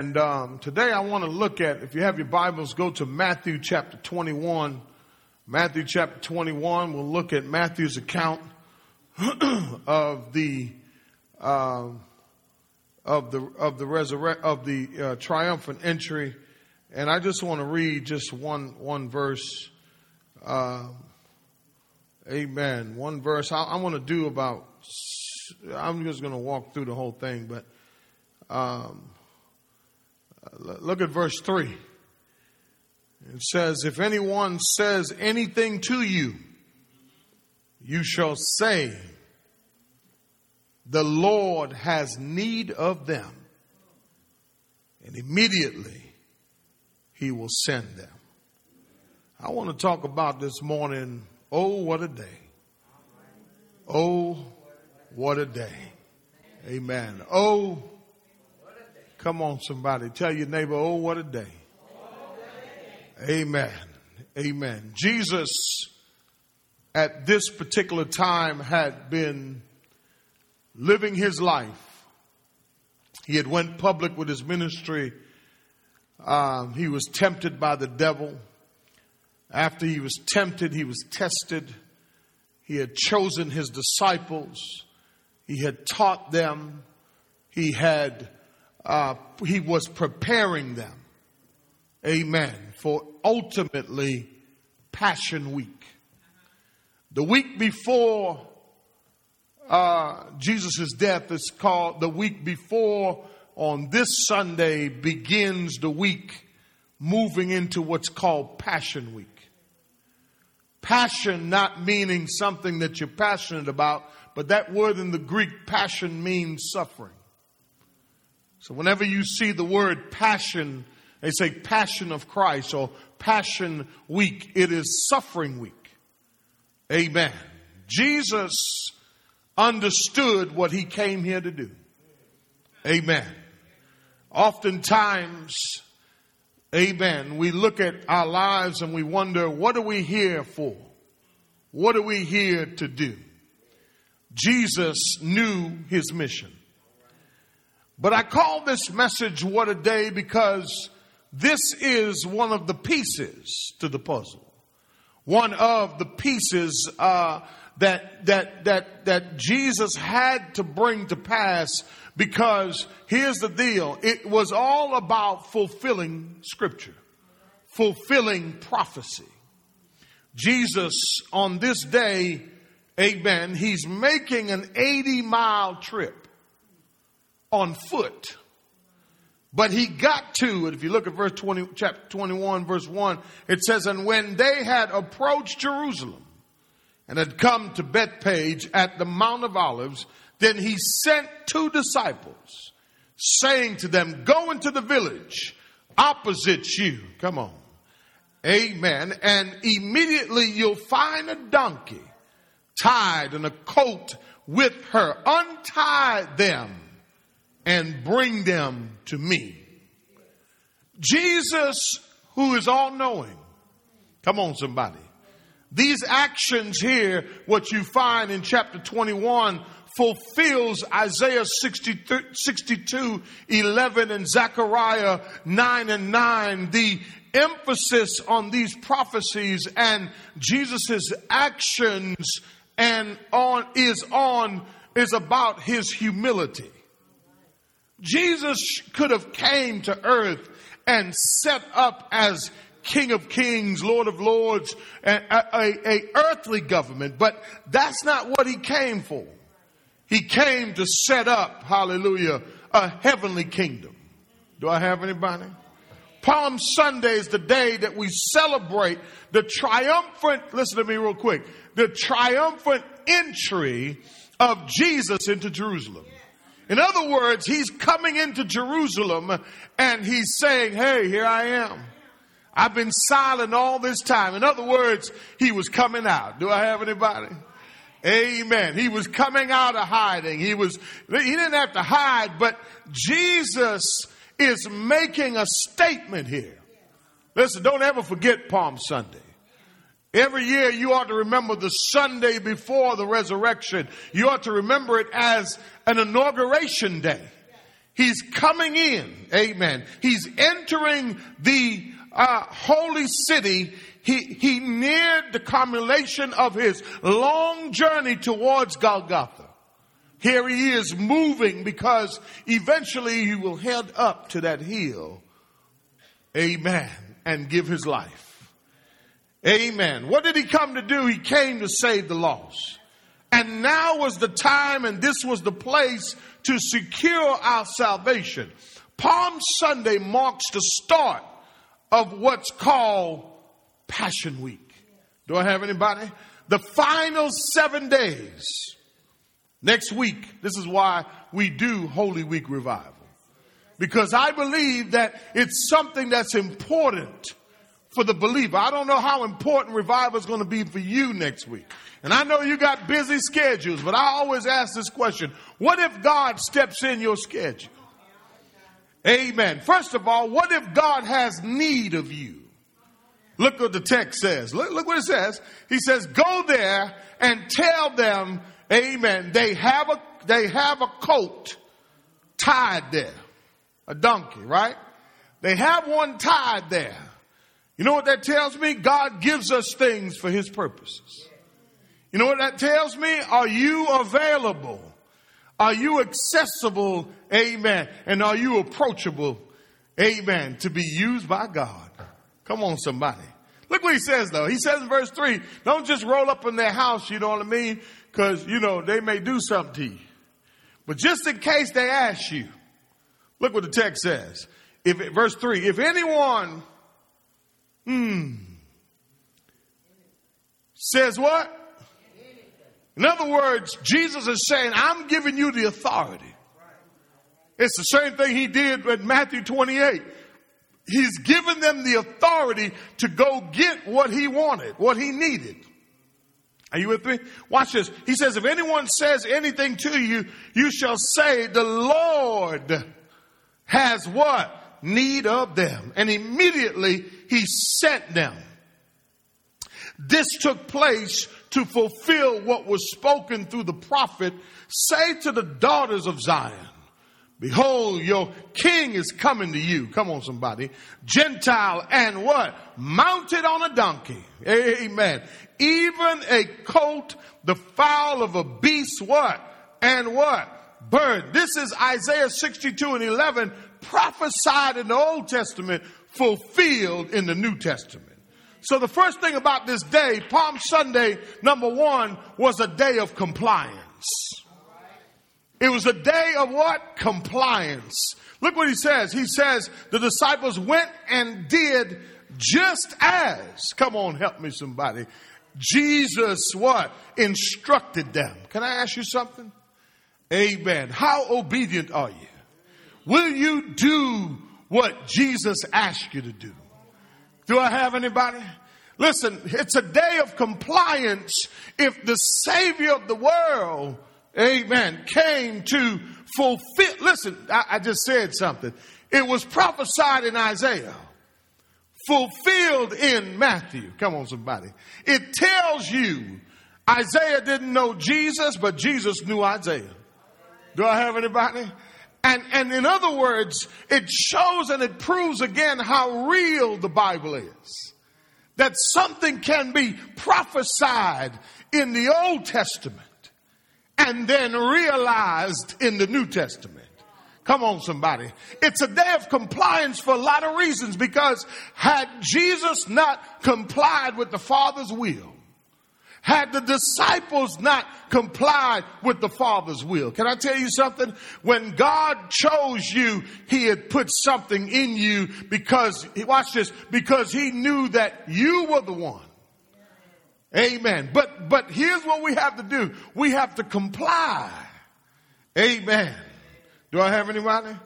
And um, today I want to look at, if you have your Bibles, go to Matthew chapter 21. Matthew chapter 21, we'll look at Matthew's account of the, of the, of the resurrect, of the uh, triumphant entry. And I just want to read just one, one verse. Uh, amen. One verse. I, I want to do about, I'm just going to walk through the whole thing, but, um, Look at verse 3. It says, If anyone says anything to you, you shall say, The Lord has need of them. And immediately he will send them. I want to talk about this morning. Oh, what a day. Oh, what a day. Amen. Oh, Come on, somebody. Tell your neighbor, oh, what a day. Amen. Amen. Jesus, at this particular time, had been living his life. He had went public with his ministry. Um, he was tempted by the devil. After he was tempted, he was tested. He had chosen his disciples. He had taught them. He had uh, he was preparing them, amen, for ultimately Passion Week. The week before uh, Jesus' death is called the week before on this Sunday begins the week moving into what's called Passion Week. Passion not meaning something that you're passionate about, but that word in the Greek, passion means suffering. So whenever you see the word passion, they say passion of Christ or passion week. It is suffering week. Amen. Jesus understood what he came here to do. Amen. Oftentimes, amen, we look at our lives and we wonder, what are we here for? What are we here to do? Jesus knew his mission. But I call this message What a Day because this is one of the pieces to the puzzle. One of the pieces uh, that that that that Jesus had to bring to pass because here's the deal. It was all about fulfilling scripture, fulfilling prophecy. Jesus on this day, amen, he's making an 80 mile trip on foot. But he got to. If you look at verse 20, chapter 21, verse 1, it says, And when they had approached Jerusalem and had come to Bethphage at the Mount of Olives, then he sent two disciples, saying to them, Go into the village opposite you. Come on. Amen. And immediately you'll find a donkey tied and a colt with her. Untie them and bring them to me. Jesus, who is all knowing, come on, somebody. These actions here, what you find in chapter 21, fulfills Isaiah 62, 11 and Zechariah 9 and 9. The emphasis on these prophecies and Jesus' actions and on is on is about his humility. Jesus could have came to earth and set up as King of Kings, Lord of Lords, a, a, a, earthly government, but that's not what he came for. He came to set up, hallelujah, a heavenly kingdom. Do I have anybody? Palm Sunday is the day that we celebrate the triumphant, listen to me real quick, the triumphant entry of Jesus into Jerusalem. In other words, he's coming into Jerusalem and he's saying, Hey, here I am. I've been silent all this time. In other words, he was coming out. Do I have anybody? Amen. He was coming out of hiding. He was, he didn't have to hide, but Jesus is making a statement here. Listen, don't ever forget Palm Sunday. Every year you ought to remember the Sunday before the resurrection. You ought to remember it as an inauguration day. He's coming in. Amen. He's entering the uh, holy city. He, he neared the culmination of his long journey towards Golgotha. Here he is moving because eventually he will head up to that hill. Amen. And give his life. Amen. What did he come to do? He came to save the lost. And now was the time and this was the place to secure our salvation. Palm Sunday marks the start of what's called Passion Week. Do I have anybody? The final seven days. Next week, this is why we do Holy Week Revival. Because I believe that it's something that's important for the believer. I don't know how important revival is going to be for you next week. And I know you got busy schedules, but I always ask this question. What if God steps in your schedule? Amen. First of all, what if God has need of you? Look what the text says. Look, look what it says. He says, go there and tell them, amen, they have a, they have a coat tied there. A donkey, right? They have one tied there. You know what that tells me? God gives us things for his purposes. You know what that tells me? Are you available? Are you accessible? Amen. And are you approachable? Amen. To be used by God. Come on, somebody. Look what he says though. He says in verse three, don't just roll up in their house, you know what I mean? Cause, you know, they may do something to you. But just in case they ask you, look what the text says. If, verse three, if anyone, hmm, says what? In other words, Jesus is saying, I'm giving you the authority. It's the same thing he did with Matthew 28. He's given them the authority to go get what he wanted, what he needed. Are you with me? Watch this. He says, if anyone says anything to you, you shall say, the Lord has what? Need of them. And immediately he sent them. This took place to fulfill what was spoken through the prophet, say to the daughters of Zion, Behold, your king is coming to you. Come on, somebody. Gentile and what? Mounted on a donkey. Amen. Even a colt, the fowl of a beast, what? And what? Bird. This is Isaiah 62 and 11 prophesied in the Old Testament, fulfilled in the New Testament. So the first thing about this day, Palm Sunday, number one, was a day of compliance. It was a day of what? Compliance. Look what he says. He says the disciples went and did just as, come on, help me somebody. Jesus what? Instructed them. Can I ask you something? Amen. How obedient are you? Will you do what Jesus asked you to do? Do I have anybody? Listen, it's a day of compliance if the Savior of the world, amen, came to fulfill. Listen, I, I just said something. It was prophesied in Isaiah, fulfilled in Matthew. Come on, somebody. It tells you Isaiah didn't know Jesus, but Jesus knew Isaiah. Do I have anybody? And, and in other words, it shows and it proves again how real the Bible is. That something can be prophesied in the Old Testament and then realized in the New Testament. Come on, somebody. It's a day of compliance for a lot of reasons because had Jesus not complied with the Father's will, had the disciples not complied with the Father's will. Can I tell you something? When God chose you, He had put something in you because, watch this, because He knew that you were the one. Amen. But, but here's what we have to do. We have to comply. Amen. Do I have anybody?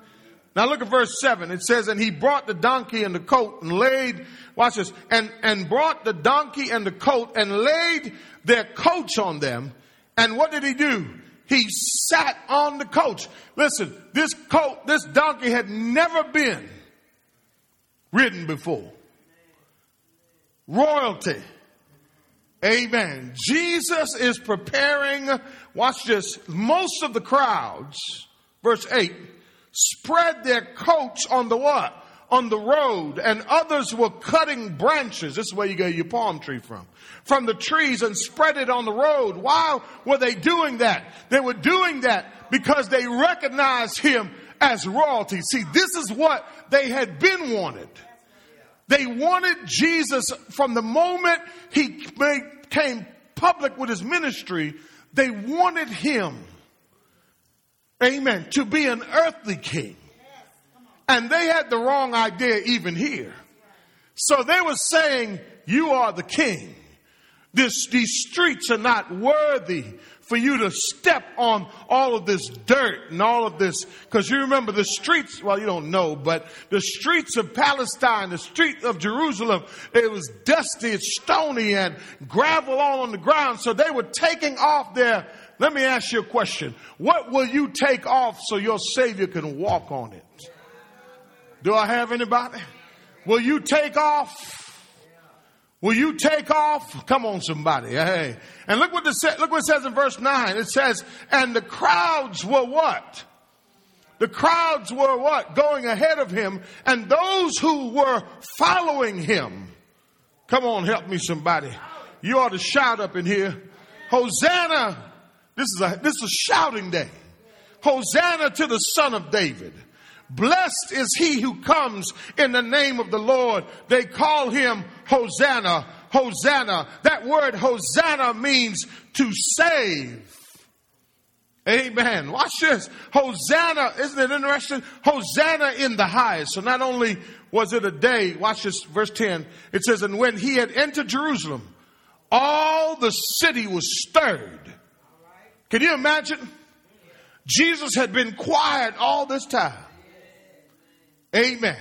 Now look at verse 7. It says, And he brought the donkey and the coat and laid, watch this, and, and brought the donkey and the coat and laid their coats on them. And what did he do? He sat on the coach. Listen, this coat, this donkey had never been ridden before. Royalty. Amen. Jesus is preparing, watch this, most of the crowds, verse 8, spread their coats on the what? On the road, and others were cutting branches. This is where you get your palm tree from. From the trees and spread it on the road. Why were they doing that? They were doing that because they recognized him as royalty. See, this is what they had been wanted. They wanted Jesus from the moment he became public with his ministry, they wanted him, amen, to be an earthly king. And they had the wrong idea even here. So they were saying, You are the king. This, these streets are not worthy for you to step on all of this dirt and all of this. Because you remember the streets, well, you don't know, but the streets of Palestine, the street of Jerusalem, it was dusty, it's stony, and gravel all on the ground. So they were taking off their. Let me ask you a question. What will you take off so your Savior can walk on it? Do I have anybody? Will you take off? Will you take off? Come on, somebody. Hey. And look what, the, look what it says in verse 9. It says, and the crowds were what? The crowds were what? Going ahead of him. And those who were following him. Come on, help me, somebody. You ought to shout up in here. Hosanna. This is a, this is a shouting day. Hosanna to the son of David. Blessed is he who comes in the name of the Lord. They call him Hosanna. Hosanna. That word Hosanna means to save. Amen. Watch this. Hosanna. Isn't it interesting? Hosanna in the highest. So not only was it a day, watch this, verse 10. It says, and when he had entered Jerusalem, all the city was stirred. Can you imagine? Jesus had been quiet all this time. Amen.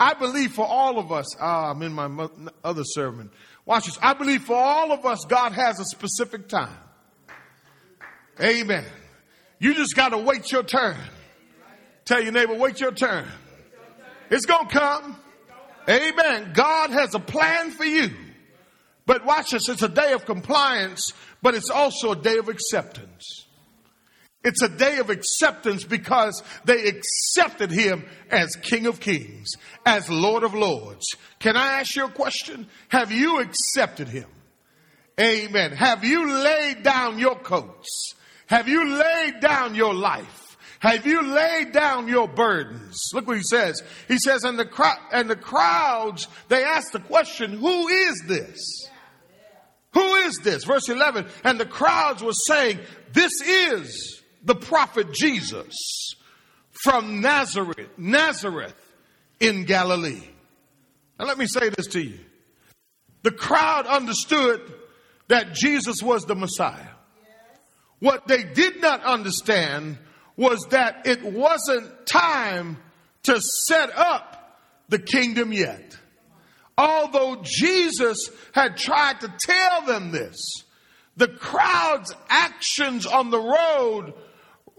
I believe for all of us, ah, I'm in my other sermon. Watch this. I believe for all of us, God has a specific time. Amen. You just got to wait your turn. Tell your neighbor, wait your turn. It's going to come. Amen. God has a plan for you. But watch this. It's a day of compliance, but it's also a day of acceptance. It's a day of acceptance because they accepted him as King of Kings, as Lord of Lords. Can I ask you a question? Have you accepted him? Amen. Have you laid down your coats? Have you laid down your life? Have you laid down your burdens? Look what he says. He says, and the crowd, and the crowds, they ask the question, who is this? Who is this? Verse 11, and the crowds were saying, this is the prophet Jesus from Nazareth, Nazareth in Galilee. Now let me say this to you. The crowd understood that Jesus was the Messiah. What they did not understand was that it wasn't time to set up the kingdom yet. Although Jesus had tried to tell them this, the crowd's actions on the road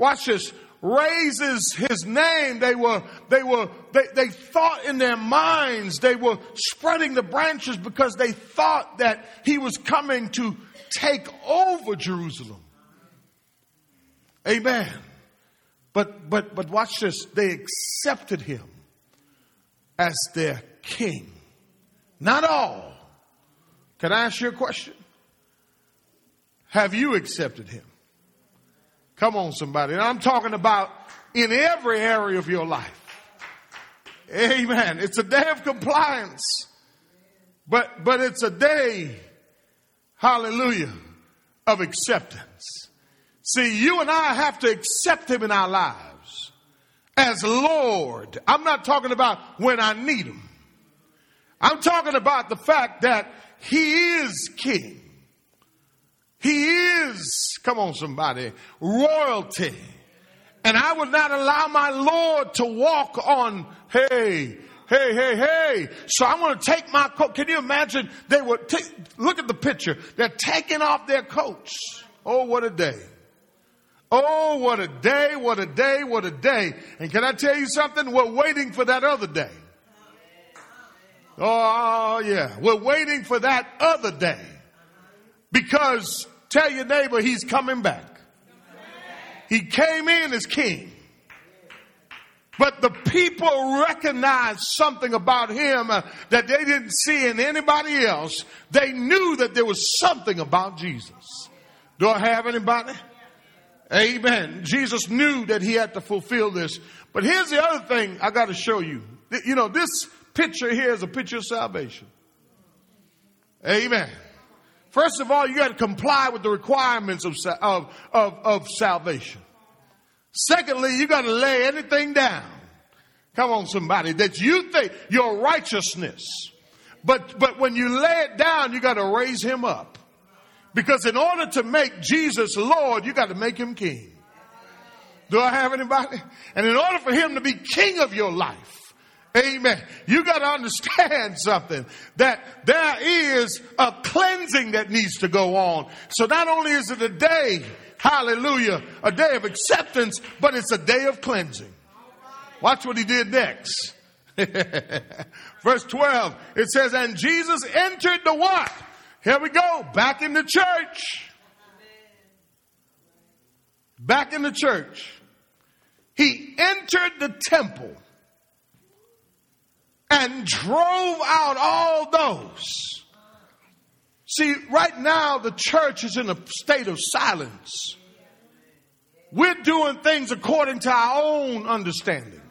watch this, raises his name. They were, they were, they, they thought in their minds, they were spreading the branches because they thought that he was coming to take over Jerusalem. Amen. But, but, but watch this. They accepted him as their king. Not all. Can I ask you a question? Have you accepted him? Come on, somebody. I'm talking about in every area of your life. Amen. It's a day of compliance. But, but it's a day, hallelujah, of acceptance. See, you and I have to accept Him in our lives as Lord. I'm not talking about when I need Him. I'm talking about the fact that He is King. He is, come on somebody, royalty. And I would not allow my Lord to walk on, hey, hey, hey, hey. So I'm going to take my coat. Can you imagine? They would take, look at the picture. They're taking off their coats. Oh, what a day. Oh, what a day, what a day, what a day. And can I tell you something? We're waiting for that other day. Oh, yeah. We're waiting for that other day. Because Tell your neighbor he's coming back. He came in as king. but the people recognized something about him uh, that they didn't see in anybody else. They knew that there was something about Jesus. Do I have anybody? Amen. Jesus knew that he had to fulfill this. But here's the other thing I got to show you. You know, this picture here is a picture of salvation. Amen. First of all, you got to comply with the requirements of, of, of, of salvation. Secondly, you got to lay anything down. Come on, somebody, that you think your righteousness. But, but when you lay it down, you got to raise him up. Because in order to make Jesus Lord, you got to make him king. Do I have anybody? And in order for him to be king of your life, Amen. You got to understand something that there is a cleansing that needs to go on. So not only is it a day, hallelujah, a day of acceptance, but it's a day of cleansing. Watch what he did next. Verse 12, it says, and Jesus entered the what? Here we go. Back in the church. Back in the church. He entered the temple and drove out all those. See, right now the church is in a state of silence. We're doing things according to our own understanding.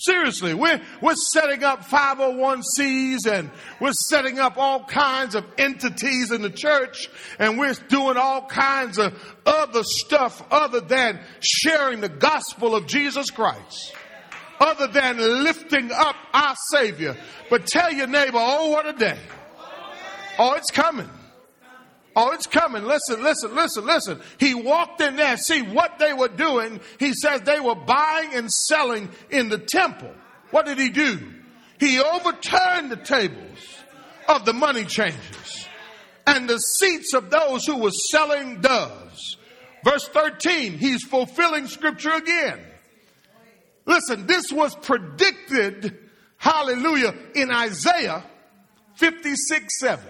Seriously, we're, we're setting up 501cs and we're setting up all kinds of entities in the church and we're doing all kinds of other stuff other than sharing the gospel of Jesus Christ. Other than lifting up our Savior. But tell your neighbor, oh, what a day. Oh, it's coming. Oh, it's coming. Listen, listen, listen, listen. He walked in there. See what they were doing. He says they were buying and selling in the temple. What did he do? He overturned the tables of the money changers and the seats of those who were selling doves. Verse 13, he's fulfilling scripture again. Listen, this was predicted, hallelujah, in Isaiah 56 7.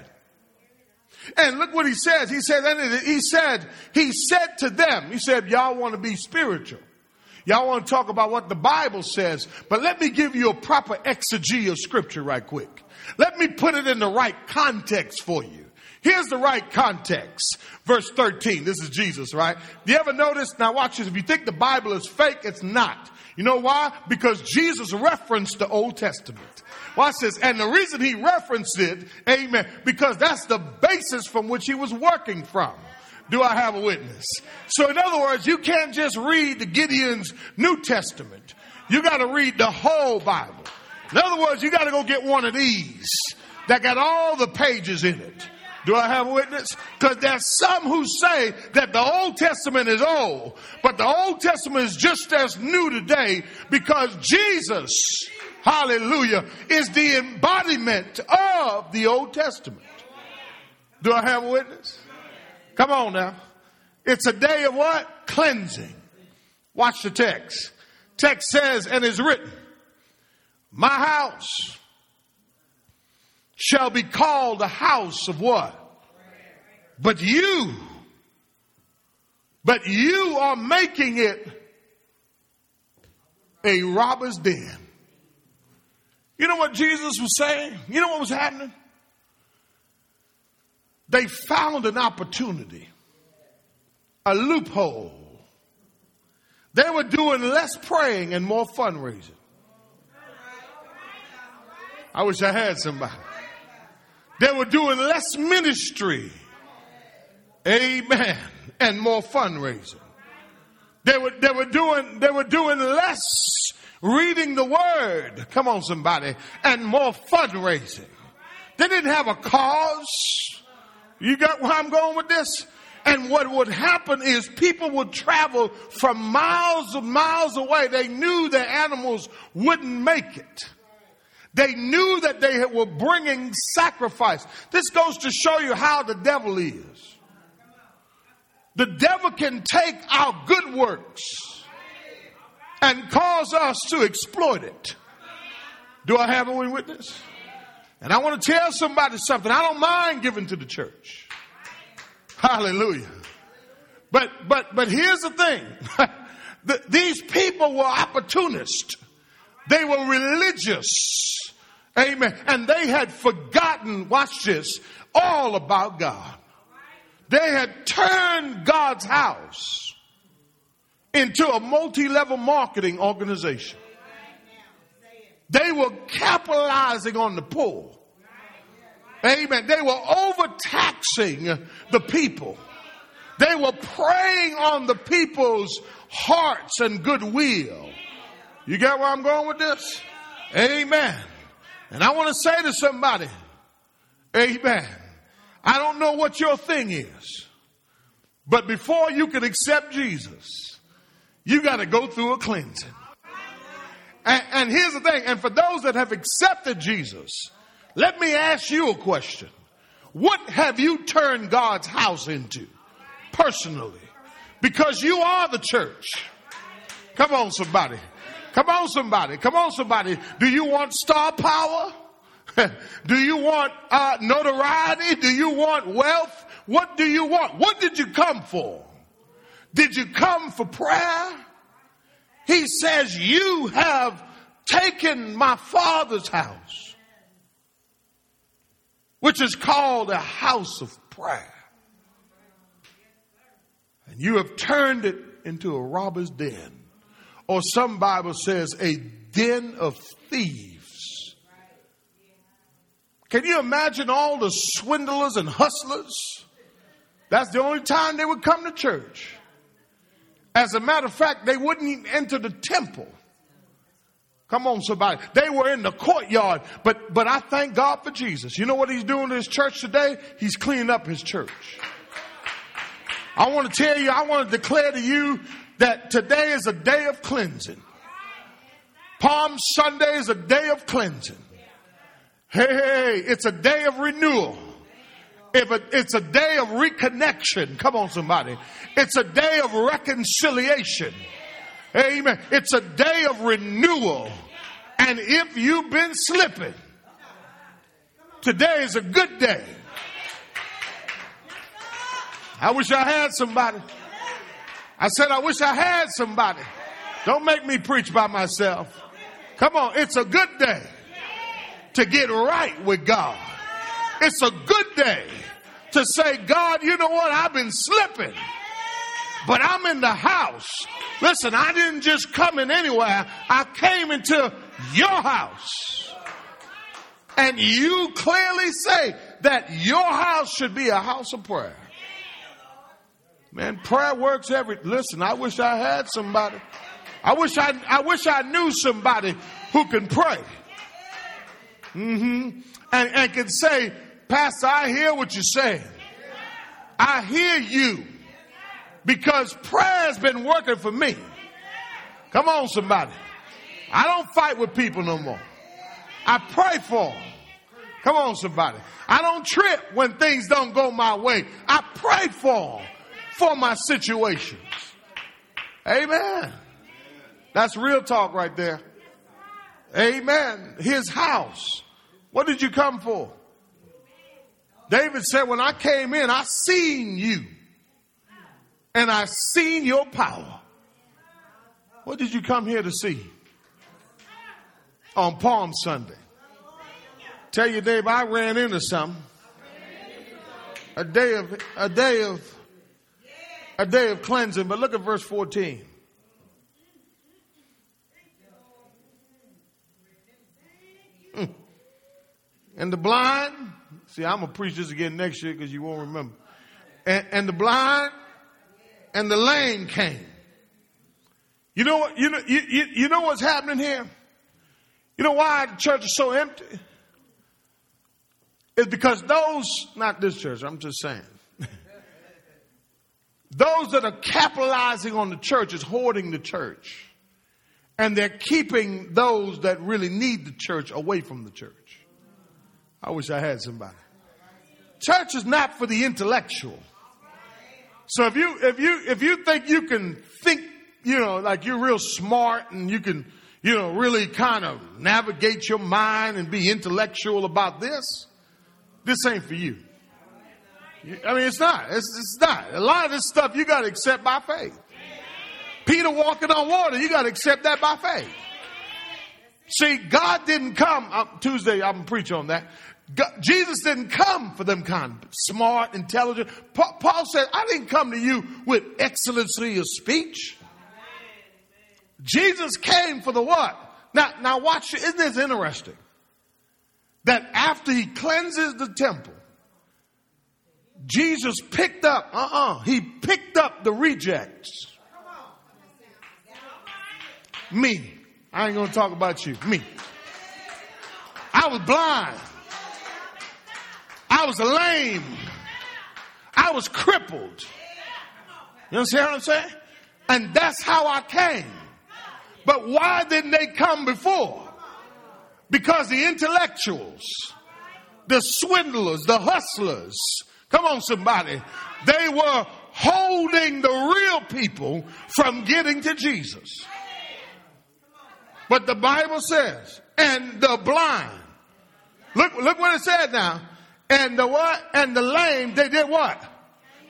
And look what he says. He said, he said, he said to them, he said, y'all want to be spiritual. Y'all want to talk about what the Bible says, but let me give you a proper exegy of scripture right quick. Let me put it in the right context for you. Here's the right context. Verse 13. This is Jesus, right? Do you ever notice? Now watch this. If you think the Bible is fake, it's not. You know why? Because Jesus referenced the Old Testament. Watch this. And the reason he referenced it, amen, because that's the basis from which he was working from. Do I have a witness? So in other words, you can't just read the Gideon's New Testament. You got to read the whole Bible. In other words, you got to go get one of these that got all the pages in it. Do I have a witness? Because there's some who say that the Old Testament is old, but the Old Testament is just as new today because Jesus hallelujah, is the embodiment of the Old Testament. Do I have a witness? Come on now. It's a day of what? Cleansing. Watch the text. Text says, and is written, My house shall be called a house of what? But you, but you are making it a robber's den. You know what Jesus was saying? You know what was happening? They found an opportunity, a loophole. They were doing less praying and more fundraising. I wish I had somebody. They were doing less ministry. Amen. And more fundraising. They were, they were doing, they were doing less reading the word. Come on, somebody. And more fundraising. They didn't have a cause. You got where I'm going with this? And what would happen is people would travel from miles and miles away. They knew the animals wouldn't make it. They knew that they were bringing sacrifice. This goes to show you how the devil is. The devil can take our good works and cause us to exploit it. Do I have a witness? And I want to tell somebody something. I don't mind giving to the church. Hallelujah. But, but, but here's the thing. The, these people were opportunists. They were religious. Amen. And they had forgotten, watch this, all about God. They had turned God's house into a multi-level marketing organization. They were capitalizing on the poor. Amen. They were overtaxing the people. They were preying on the people's hearts and goodwill. You get where I'm going with this? Amen. And I want to say to somebody, Amen. I don't know what your thing is, but before you can accept Jesus, you got to go through a cleansing. And, and here's the thing, and for those that have accepted Jesus, let me ask you a question. What have you turned God's house into personally? Because you are the church. Come on, somebody. Come on, somebody. Come on, somebody. Do you want star power? do you want uh, notoriety? Do you want wealth? What do you want? What did you come for? Did you come for prayer? He says, You have taken my father's house, which is called a house of prayer. And you have turned it into a robber's den. Or some Bible says a den of thieves. Can you imagine all the swindlers and hustlers? That's the only time they would come to church. As a matter of fact, they wouldn't even enter the temple. Come on, somebody. They were in the courtyard, but, but I thank God for Jesus. You know what he's doing to his church today? He's cleaning up his church. I want to tell you, I want to declare to you that today is a day of cleansing. Palm Sunday is a day of cleansing. Hey, hey, it's a day of renewal. If it, it's a day of reconnection. Come on, somebody. It's a day of reconciliation. Amen. It's a day of renewal. And if you've been slipping, today is a good day. I wish I had somebody. I said, I wish I had somebody. Don't make me preach by myself. Come on, it's a good day to get right with God. It's a good day to say, God, you know what? I've been slipping, but I'm in the house. Listen, I didn't just come in anywhere. I came into your house. And you clearly say that your house should be a house of prayer. Man, prayer works every, listen, I wish I had somebody. I wish I, I wish I knew somebody who can pray. Mm-hmm. And, and can say, Pastor, I hear what you're saying. I hear you because prayer has been working for me. Come on, somebody. I don't fight with people no more. I pray for them. Come on, somebody. I don't trip when things don't go my way. I pray for them for my situations. Amen. That's real talk right there. Amen. His house. What did you come for? David said, when I came in, I seen you and I seen your power. What did you come here to see? On Palm Sunday. Tell you, Dave, I ran into something. A day of, a day of a day of cleansing. But look at verse 14. Hmm. And the blind, see, I'm going to preach this again next year because you won't remember. And, and, the blind and the lame came. You know what? You know, you, you, you know what's happening here? You know why the church is so empty? It's because those, not this church, I'm just saying. Those that are capitalizing on the church is hoarding the church. And they're keeping those that really need the church away from the church. I wish I had somebody. Church is not for the intellectual. So if you, if you, if you think you can think, you know, like you're real smart and you can, you know, really kind of navigate your mind and be intellectual about this, this ain't for you. I mean, it's not. It's, it's not. A lot of this stuff you got to accept by faith. Peter walking on water, you got to accept that by faith. See, God didn't come, uh, Tuesday I'm preach on that. God, Jesus didn't come for them kind of smart, intelligent. Pa- Paul said, I didn't come to you with excellency of speech. Jesus came for the what? Now, now watch, isn't this interesting? That after he cleanses the temple, Jesus picked up, uh-uh, he picked up the rejects. Me. I ain't gonna talk about you. Me. I was blind. I was lame. I was crippled. You understand what I'm saying? And that's how I came. But why didn't they come before? Because the intellectuals, the swindlers, the hustlers, come on somebody, they were holding the real people from getting to Jesus. But the Bible says, and the blind. Look, look what it said now. And the what? And the lame, they did what?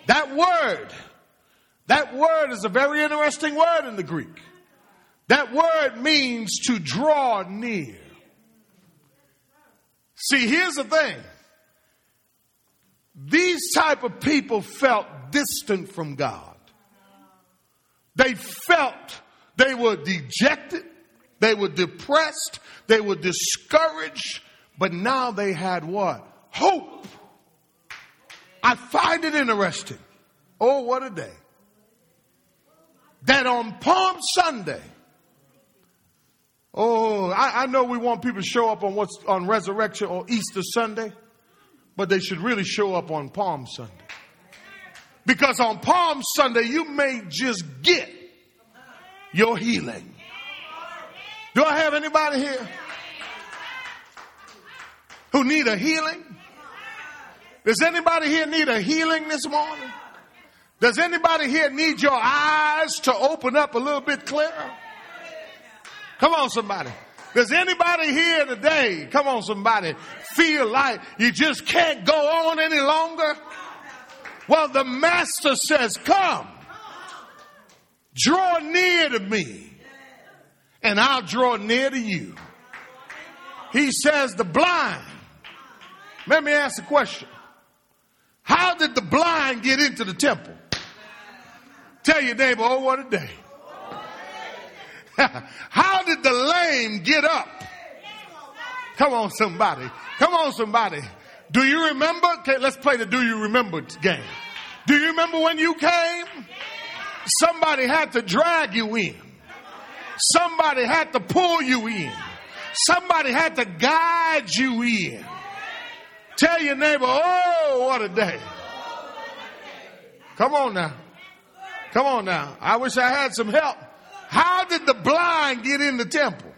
That word. That word is a very interesting word in the Greek. That word means to draw near. See, here's the thing. These type of people felt distant from God. They felt they were dejected. They were depressed. They were discouraged. But now they had what? Hope. I find it interesting. Oh, what a day. That on Palm Sunday, oh, I, I know we want people to show up on what's on Resurrection or Easter Sunday, but they should really show up on Palm Sunday. Because on Palm Sunday, you may just get your healing. Do I have anybody here who need a healing? Does anybody here need a healing this morning? Does anybody here need your eyes to open up a little bit clearer? Come on, somebody. Does anybody here today, come on, somebody, feel like you just can't go on any longer? Well, the master says, come, draw near to me and I'll draw near to you. He says the blind. Let me ask a question. How did the blind get into the temple? Tell your neighbor, oh, what a day. How did the lame get up? Come on, somebody. Come on, somebody. Do you remember? Okay, let's play the do you remember game. Do you remember when you came? Somebody had to drag you in. Somebody had to pull you in. Somebody had to guide you in. Tell your neighbor, oh, what a day. Come on now. Come on now. I wish I had some help. How did the blind get in the temple?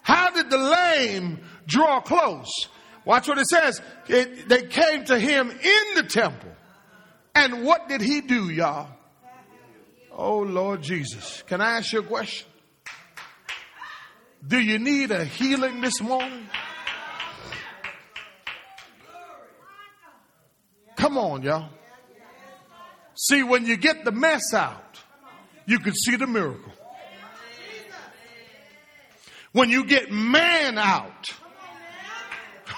How did the lame draw close? Watch what it says. It, they came to him in the temple. And what did he do, y'all? Oh, Lord Jesus. Can I ask you a question? Do you need a healing this morning? Come on, y'all. See, when you get the mess out, you can see the miracle. When you get man out,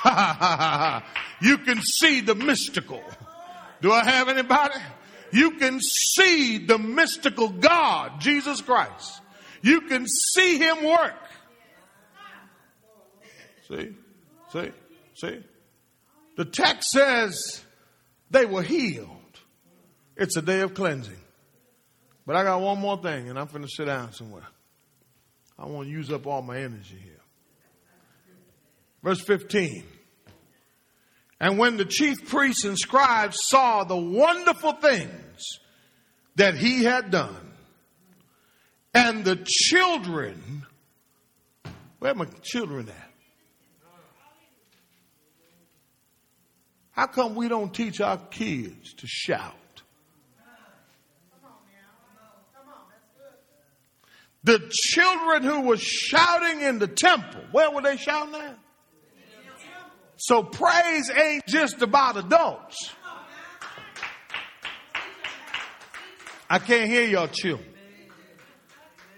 you can see the mystical. Do I have anybody? You can see the mystical God, Jesus Christ. You can see him work. See? See? See? The text says they were healed. It's a day of cleansing. But I got one more thing, and I'm going to sit down somewhere. I want to use up all my energy here. Verse 15. And when the chief priests and scribes saw the wonderful things that he had done, and the children, where my children at? How come we don't teach our kids to shout? The children who were shouting in the temple, where were they shouting at? So praise ain't just about adults. I can't hear y'all children.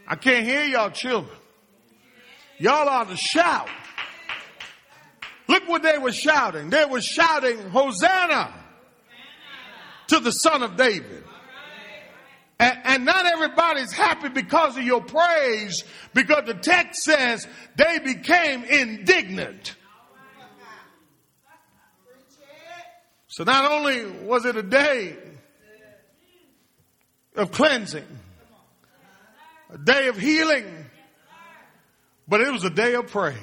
I can't hear y'all children. Y'all ought to shout. Look what they were shouting. They were shouting, Hosanna to the Son of David. And, not everybody's happy because of your praise, because the text says they became indignant. So not only was it a day of cleansing, a day of healing, but it was a day of praise.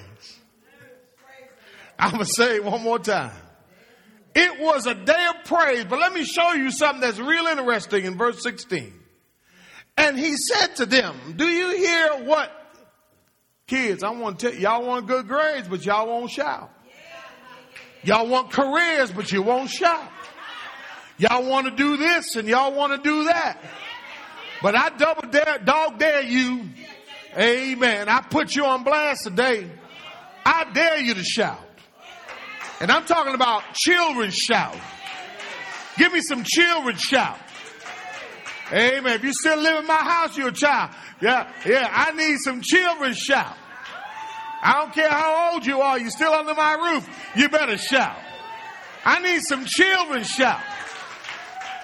I'm going to say it one more time. It was a day of praise, but let me show you something that's real interesting in verse 16. And he said to them, Do you hear what? Kids, I want to tell y'all want good grades, but y'all won't shout. Y'all want careers, but you won't shout. Y'all want to do this and y'all want to do that. But I double dare, dog dare you. Amen. I put you on blast today. I dare you to shout. And I'm talking about children shout. Give me some children shout. Amen. If you still live in my house, you're a child. Yeah, yeah. I need some children shout. I don't care how old you are, you're still under my roof. You better shout. I need some children shout.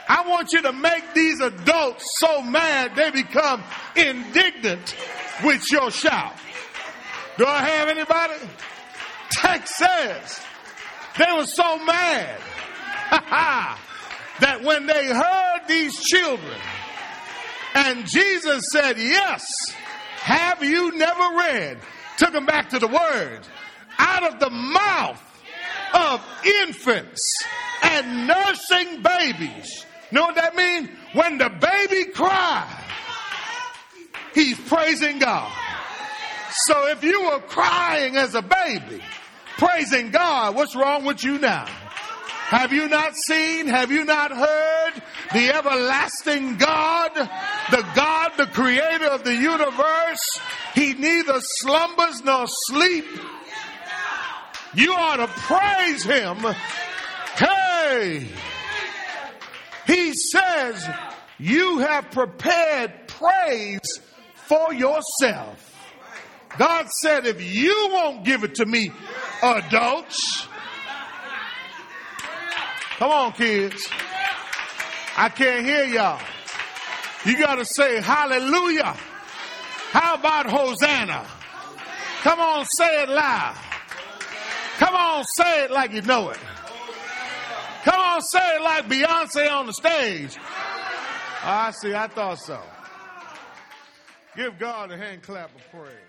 I want you to make these adults so mad they become indignant with your shout. Do I have anybody? Texas. they were so mad that when they heard these children and Jesus said, Yes, have you never read? Took him back to the word. Out of the mouth of infants and nursing babies. Know what that means? When the baby cries, he's praising God. So if you were crying as a baby, praising God, what's wrong with you now? Have you not seen? Have you not heard the everlasting God, the God, the creator of the universe? He neither slumbers nor sleep. You ought to praise him. Hey! He says, you have prepared praise for yourself. God said, if you won't give it to me, adults, Come on, kids. I can't hear y'all. You got to say hallelujah. How about Hosanna? Come on, say it loud. Come on, say it like you know it. Come on, say it like Beyonce on the stage. I see, I thought so. Give God a hand clap of praise.